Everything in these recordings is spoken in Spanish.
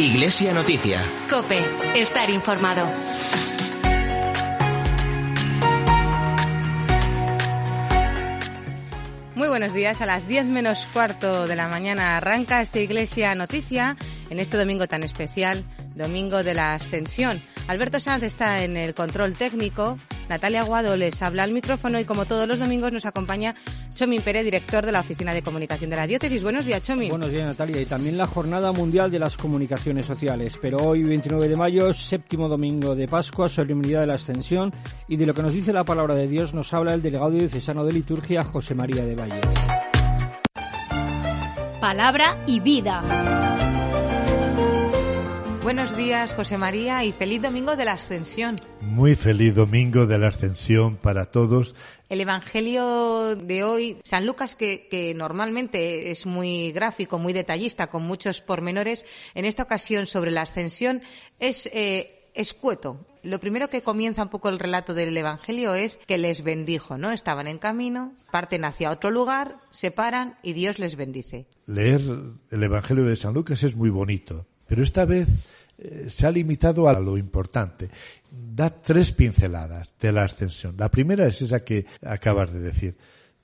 Iglesia Noticia. Cope, estar informado. Muy buenos días. A las 10 menos cuarto de la mañana arranca esta Iglesia Noticia en este domingo tan especial, Domingo de la Ascensión. Alberto Sanz está en el control técnico. Natalia Guado les habla al micrófono y como todos los domingos nos acompaña Chomin Pérez, director de la Oficina de Comunicación de la Diócesis. Buenos días, Chomin. Buenos días, Natalia. Y también la Jornada Mundial de las Comunicaciones Sociales. Pero hoy, 29 de mayo, séptimo domingo de Pascua, solemnidad de la Ascensión. Y de lo que nos dice la palabra de Dios nos habla el delegado diocesano de liturgia, José María de Valles. Palabra y vida. Buenos días, José María, y feliz domingo de la Ascensión. Muy feliz domingo de la Ascensión para todos. El Evangelio de hoy, San Lucas, que, que, normalmente es muy gráfico, muy detallista, con muchos pormenores, en esta ocasión sobre la Ascensión es eh, escueto. Lo primero que comienza un poco el relato del Evangelio es que les bendijo, ¿no? Estaban en camino, parten hacia otro lugar, se paran y Dios les bendice. Leer el Evangelio de San Lucas es muy bonito, pero esta vez eh, se ha limitado a lo importante. Da tres pinceladas de la ascensión. La primera es esa que acabas de decir.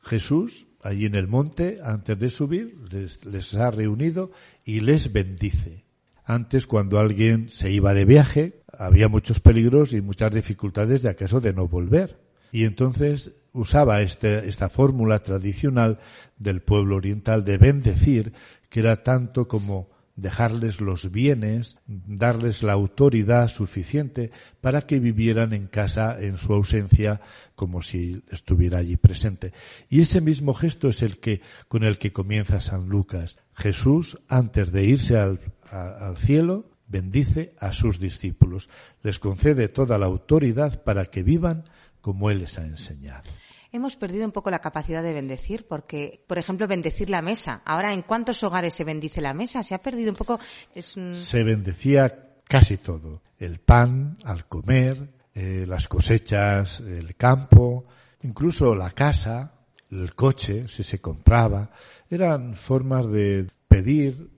Jesús, allí en el monte, antes de subir, les, les ha reunido y les bendice. Antes, cuando alguien se iba de viaje, había muchos peligros y muchas dificultades de acaso de no volver. Y entonces usaba este, esta fórmula tradicional del pueblo oriental de bendecir, que era tanto como dejarles los bienes, darles la autoridad suficiente para que vivieran en casa en su ausencia como si estuviera allí presente. Y ese mismo gesto es el que, con el que comienza San Lucas. Jesús, antes de irse al, al cielo, bendice a sus discípulos, les concede toda la autoridad para que vivan como Él les ha enseñado hemos perdido un poco la capacidad de bendecir, porque, por ejemplo, bendecir la mesa. Ahora, ¿en cuántos hogares se bendice la mesa? Se ha perdido un poco. Es un... Se bendecía casi todo. El pan al comer, eh, las cosechas, el campo, incluso la casa, el coche, si se compraba. Eran formas de pedir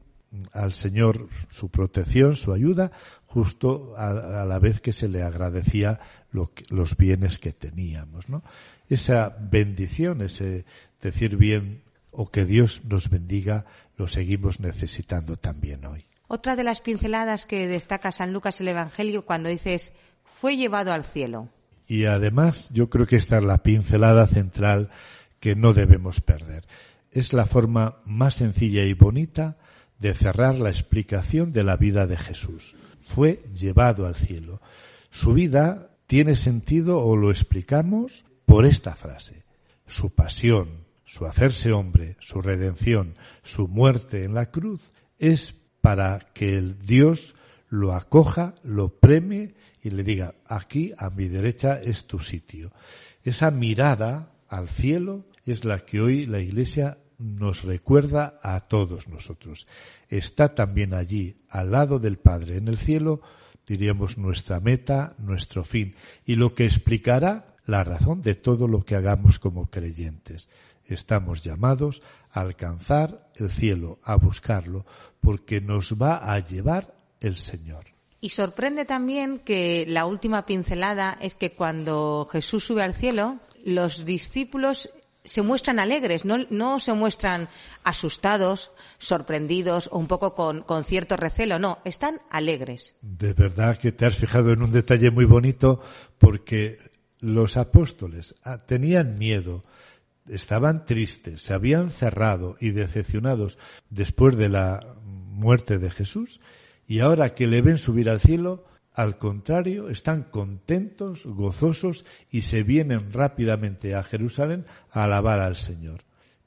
al Señor su protección, su ayuda, justo a, a la vez que se le agradecía lo que, los bienes que teníamos, ¿no? esa bendición, ese decir bien o que Dios nos bendiga, lo seguimos necesitando también hoy. Otra de las pinceladas que destaca San Lucas el Evangelio cuando dices fue llevado al cielo. Y además yo creo que esta es la pincelada central que no debemos perder. Es la forma más sencilla y bonita de cerrar la explicación de la vida de Jesús. Fue llevado al cielo. Su vida tiene sentido o lo explicamos por esta frase. Su pasión, su hacerse hombre, su redención, su muerte en la cruz, es para que el Dios lo acoja, lo premie y le diga, aquí a mi derecha es tu sitio. Esa mirada al cielo es la que hoy la Iglesia nos recuerda a todos nosotros. Está también allí, al lado del Padre, en el cielo, diríamos nuestra meta, nuestro fin, y lo que explicará la razón de todo lo que hagamos como creyentes. Estamos llamados a alcanzar el cielo, a buscarlo, porque nos va a llevar el Señor. Y sorprende también que la última pincelada es que cuando Jesús sube al cielo, los discípulos se muestran alegres, no, no se muestran asustados, sorprendidos o un poco con, con, cierto recelo, no, están alegres. De verdad que te has fijado en un detalle muy bonito porque los apóstoles ah, tenían miedo, estaban tristes, se habían cerrado y decepcionados después de la muerte de Jesús y ahora que le ven subir al cielo, al contrario, están contentos, gozosos y se vienen rápidamente a Jerusalén a alabar al Señor.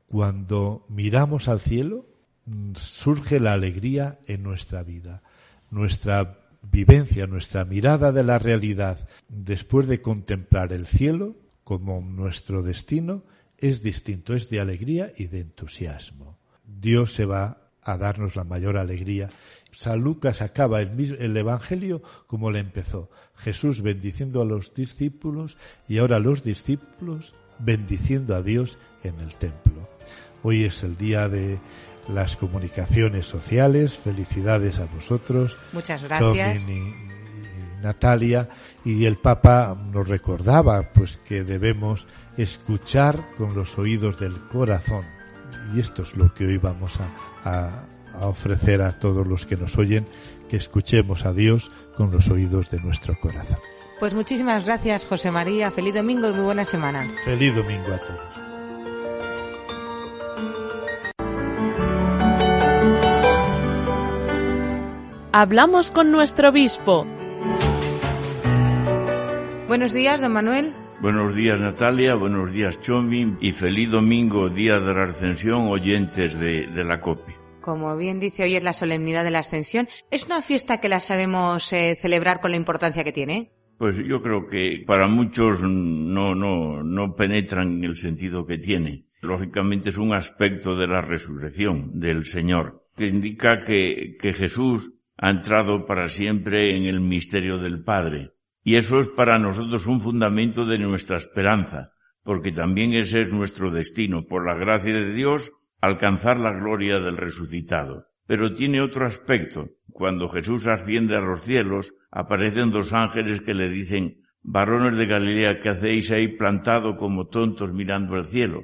Cuando miramos al cielo, mm, surge la alegría en nuestra vida. Nuestra vivencia, nuestra mirada de la realidad después de contemplar el cielo como nuestro destino es distinto, es de alegría y de entusiasmo. Dios se va a darnos la mayor alegría. San Lucas acaba el, el, Evangelio como le empezó. Jesús bendiciendo a los discípulos y ahora los discípulos bendiciendo a Dios en el templo. Hoy es el día de las comunicaciones sociales. Felicidades a vosotros. Muchas gracias. y, Natalia. Y el Papa nos recordaba pues que debemos escuchar con los oídos del corazón. Y esto es lo que hoy vamos a ofrecer a todos los que nos oyen, que escuchemos a Dios con los oídos de nuestro corazón. Pues muchísimas gracias, José María. Feliz domingo y muy buena semana. Feliz domingo a todos. Hablamos con nuestro obispo. Buenos días, don Manuel. Buenos días Natalia, buenos días Chomi y feliz domingo, día de la ascensión, oyentes de, la COPE. Como bien dice, hoy es la solemnidad de la ascensión. ¿Es una fiesta que la sabemos eh, celebrar con la importancia que tiene? Pues yo creo que para muchos no, no, no penetran en el sentido que tiene. Lógicamente es un aspecto de la resurrección del Señor, que indica que, que Jesús ha entrado para siempre en el misterio del Padre. Y eso es para nosotros un fundamento de nuestra esperanza, porque también ese es nuestro destino, por la gracia de Dios, alcanzar la gloria del resucitado. Pero tiene otro aspecto. Cuando Jesús asciende a los cielos, aparecen dos ángeles que le dicen, varones de Galilea, ¿qué hacéis ahí plantado como tontos mirando al cielo?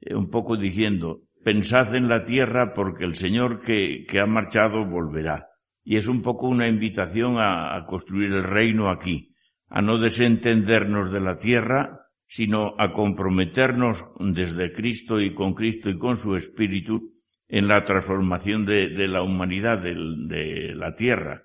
Eh, un poco diciendo, pensad en la tierra porque el Señor que, ha marchado volverá. Y es un poco una invitación a construir el reino aquí, a no desentendernos de la tierra, sino a comprometernos desde Cristo y con Cristo y con su Espíritu en la transformación de, la humanidad, de, la tierra.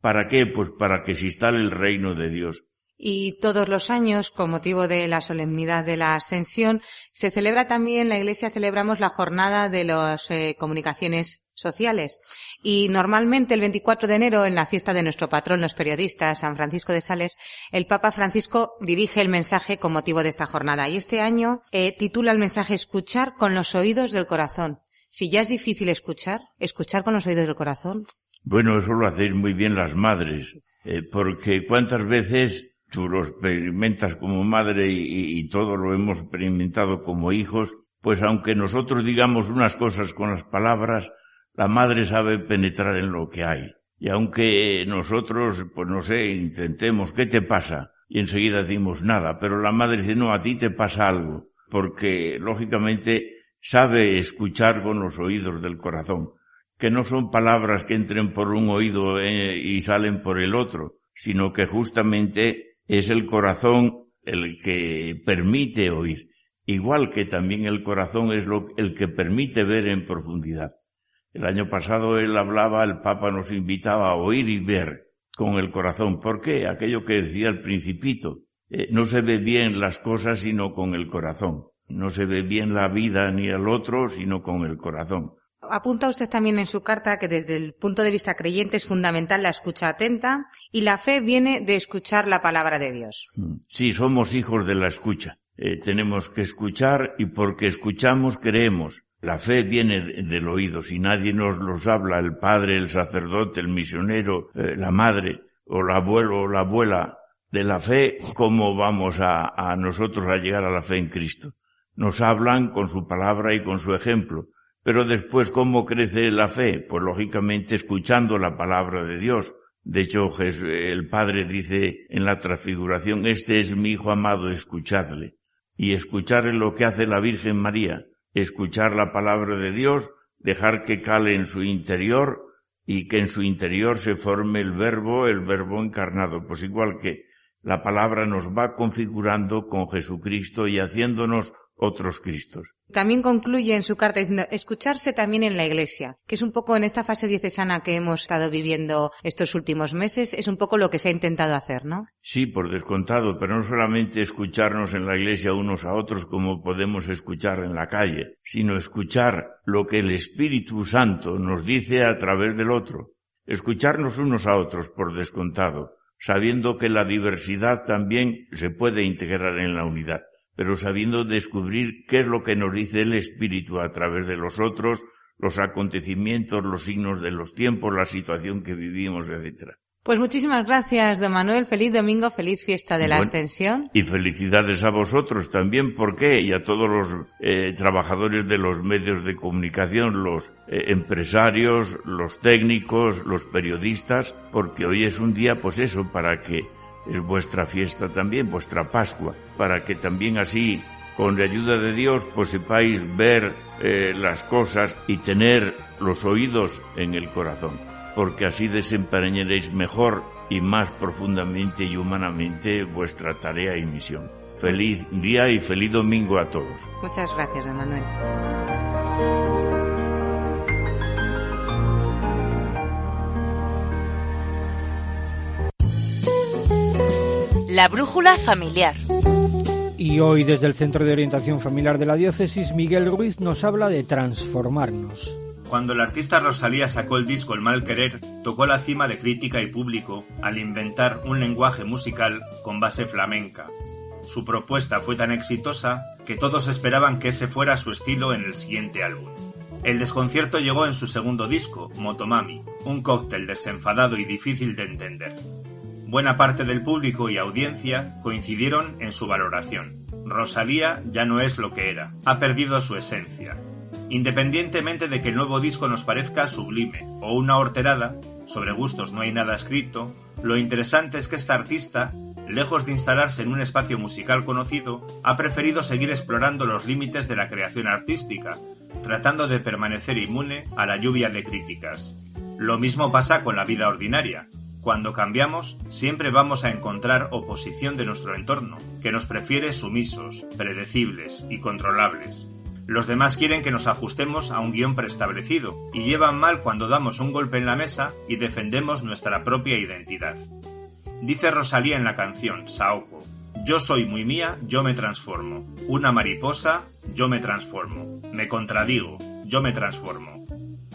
¿Para qué? Pues para que se instale el reino de Dios. Y todos los años, con motivo de la solemnidad de la Ascensión, se celebra también, la Iglesia celebramos la jornada de las eh, comunicaciones sociales. Y normalmente el 24 de enero, en la fiesta de nuestro patrón, los periodistas, San Francisco de Sales, el Papa Francisco dirige el mensaje con motivo de esta jornada. Y este año eh, titula el mensaje Escuchar con los oídos del corazón. Si ya es difícil escuchar, escuchar con los oídos del corazón. Bueno, eso lo hacéis muy bien las madres, eh, porque cuántas veces tú lo experimentas como madre y, y todo lo hemos experimentado como hijos, pues aunque nosotros digamos unas cosas con las palabras, la madre sabe penetrar en lo que hay. Y aunque nosotros, pues no sé, intentemos, ¿qué te pasa? Y enseguida decimos nada, pero la madre dice, no, a ti te pasa algo, porque lógicamente sabe escuchar con los oídos del corazón, que no son palabras que entren por un oído eh, y salen por el otro, sino que justamente es el corazón el que permite oír, igual que también el corazón es lo, el que permite ver en profundidad. El año pasado él hablaba, el Papa nos invitaba a oír y ver con el corazón. ¿Por qué? Aquello que decía el principito. Eh, no se ve bien las cosas sino con el corazón. No se ve bien la vida ni al otro, sino con el corazón. Apunta usted también en su carta que desde el punto de vista creyente es fundamental la escucha atenta y la fe viene de escuchar la palabra de Dios. Mm. Sí, somos hijos de la escucha. Eh, tenemos que escuchar y porque escuchamos creemos. La fe viene del oído. Si nadie nos los habla, el padre, el sacerdote, el misionero, eh, la madre o el abuelo o la abuela de la fe, ¿cómo vamos a nosotros a llegar a la fe en Cristo? Nos hablan con su palabra y con su ejemplo. Pero después, ¿cómo crece la fe? Pues lógicamente escuchando la palabra de Dios. De hecho, el Padre dice en la transfiguración, este es mi Hijo amado, escuchadle. Y escuchar lo que hace la Virgen María, escuchar la palabra de Dios, dejar que cale en su interior y que en su interior se forme el verbo, el verbo encarnado. Pues igual que la palabra nos va configurando con Jesucristo y haciéndonos otros Cristos. También concluye en su carta diciendo escucharse también en la Iglesia, que es un poco en esta fase diocesana que hemos estado viviendo estos últimos meses, es un poco lo que se ha intentado hacer, ¿no? Sí, por descontado, pero no solamente escucharnos en la Iglesia unos a otros como podemos escuchar en la calle, sino escuchar lo que el Espíritu Santo nos dice a través del otro, escucharnos unos a otros por descontado, sabiendo que la diversidad también se puede integrar en la unidad pero sabiendo descubrir qué es lo que nos dice el Espíritu a través de los otros, los acontecimientos, los signos de los tiempos, la situación que vivimos, etc. Pues muchísimas gracias, don Manuel. Feliz domingo, feliz fiesta de la Bueno, Ascensión. Y felicidades a vosotros también, ¿por qué? Y a todos los eh, trabajadores de los medios de comunicación, los eh, empresarios, los técnicos, los periodistas, porque hoy es un día, pues eso, para que es vuestra fiesta también, vuestra Pascua, para que también así, con la ayuda de Dios, pues sepáis ver eh, las cosas y tener los oídos en el corazón, porque así desempeñaréis mejor y más profundamente y humanamente vuestra tarea y misión. Feliz día y feliz domingo a todos. Muchas gracias, don La brújula familiar. Y hoy desde el Centro de Orientación Familiar de la Diócesis, Miguel Ruiz nos habla de transformarnos. Cuando la artista Rosalía sacó el disco El mal querer, tocó la cima de crítica y público al inventar un lenguaje musical con base flamenca. Su propuesta fue tan exitosa que todos esperaban que ese fuera su estilo en el siguiente álbum. El desconcierto llegó en su segundo disco, Motomami, un cóctel desenfadado y difícil de entender. Buena parte del público y audiencia coincidieron en su valoración. Rosalía ya no es lo que era, ha perdido su esencia. Independientemente de que el nuevo disco nos parezca sublime o una horterada, sobre gustos no hay nada escrito, lo interesante es que esta artista, lejos de instalarse en un espacio musical conocido, ha preferido seguir explorando los límites de la creación artística, tratando de permanecer inmune a la lluvia de críticas. Lo mismo pasa con la vida ordinaria. Cuando cambiamos, siempre vamos a encontrar oposición de nuestro entorno, que nos prefiere sumisos, predecibles y controlables. Los demás quieren que nos ajustemos a un guion preestablecido y llevan mal cuando damos un golpe en la mesa y defendemos nuestra propia identidad. Dice Rosalía en la canción Saoko, yo soy muy mía, yo me transformo. Una mariposa, yo me transformo. Me contradigo, yo me transformo.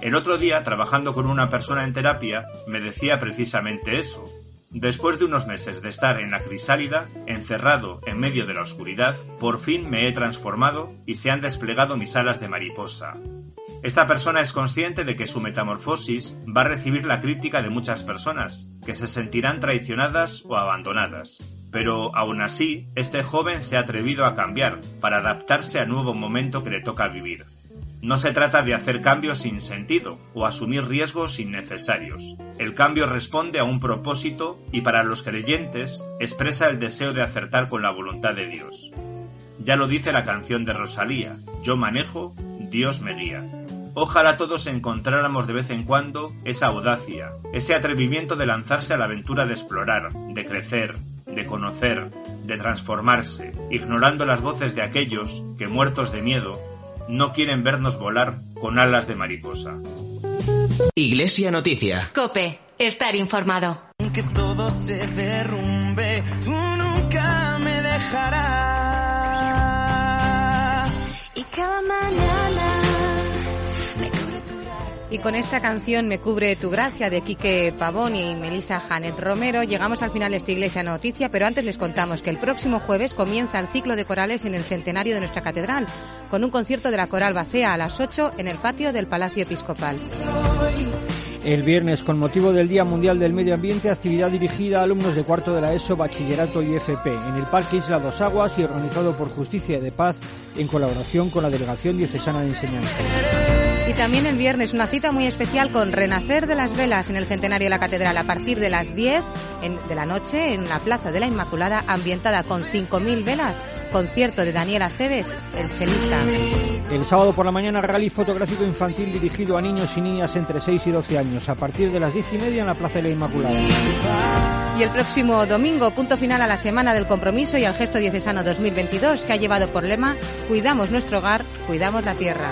El otro día, trabajando con una persona en terapia, me decía precisamente eso. Después de unos meses de estar en la crisálida, encerrado en medio de la oscuridad, por fin me he transformado y se han desplegado mis alas de mariposa. Esta persona es consciente de que su metamorfosis va a recibir la crítica de muchas personas, que se sentirán traicionadas o abandonadas. Pero aún así, este joven se ha atrevido a cambiar para adaptarse al nuevo momento que le toca vivir. No se trata de hacer cambios sin sentido o asumir riesgos innecesarios. El cambio responde a un propósito y para los creyentes expresa el deseo de acertar con la voluntad de Dios. Ya lo dice la canción de Rosalía, yo manejo, Dios me guía. Ojalá todos encontráramos de vez en cuando esa audacia, ese atrevimiento de lanzarse a la aventura de explorar, de crecer, de conocer, de transformarse, ignorando las voces de aquellos que, muertos de miedo, no quieren vernos volar con alas de mariposa. Iglesia Noticia. Cope, estar informado. Aunque todo se derrumbe, tú nunca me dejarás. Y cada mañana Y con esta canción Me cubre tu gracia de Quique Pavón y Melissa Janet Romero llegamos al final de esta iglesia noticia, pero antes les contamos que el próximo jueves comienza el ciclo de corales en el centenario de nuestra catedral, con un concierto de la coral Bacea a las 8 en el patio del Palacio Episcopal. El viernes, con motivo del Día Mundial del Medio Ambiente, actividad dirigida a alumnos de cuarto de la ESO, Bachillerato y FP en el Parque Isla Dos Aguas y organizado por Justicia de Paz en colaboración con la Delegación Diocesana de Enseñanza. Y también el viernes una cita muy especial con Renacer de las Velas en el Centenario de la Catedral a partir de las 10 en- de la noche en la Plaza de la Inmaculada ambientada con 5.000 velas. Concierto de Daniela Cebes, el celista. El sábado por la mañana, rally fotográfico infantil dirigido a niños y niñas entre 6 y 12 años, a partir de las 10 y media en la Plaza de la Inmaculada. Y el próximo domingo, punto final a la Semana del Compromiso y al Gesto Diocesano 2022, que ha llevado por lema Cuidamos nuestro hogar, cuidamos la tierra.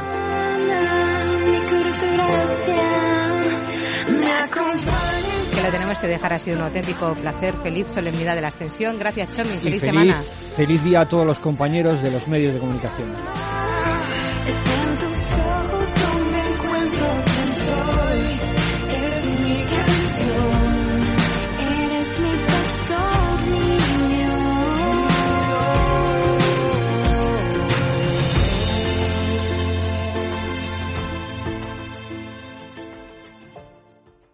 Que lo tenemos que dejar así un auténtico placer, feliz solemnidad de la Ascensión. Gracias, Chomi, feliz, feliz, semana. feliz día a todos los compañeros de los medios de comunicación.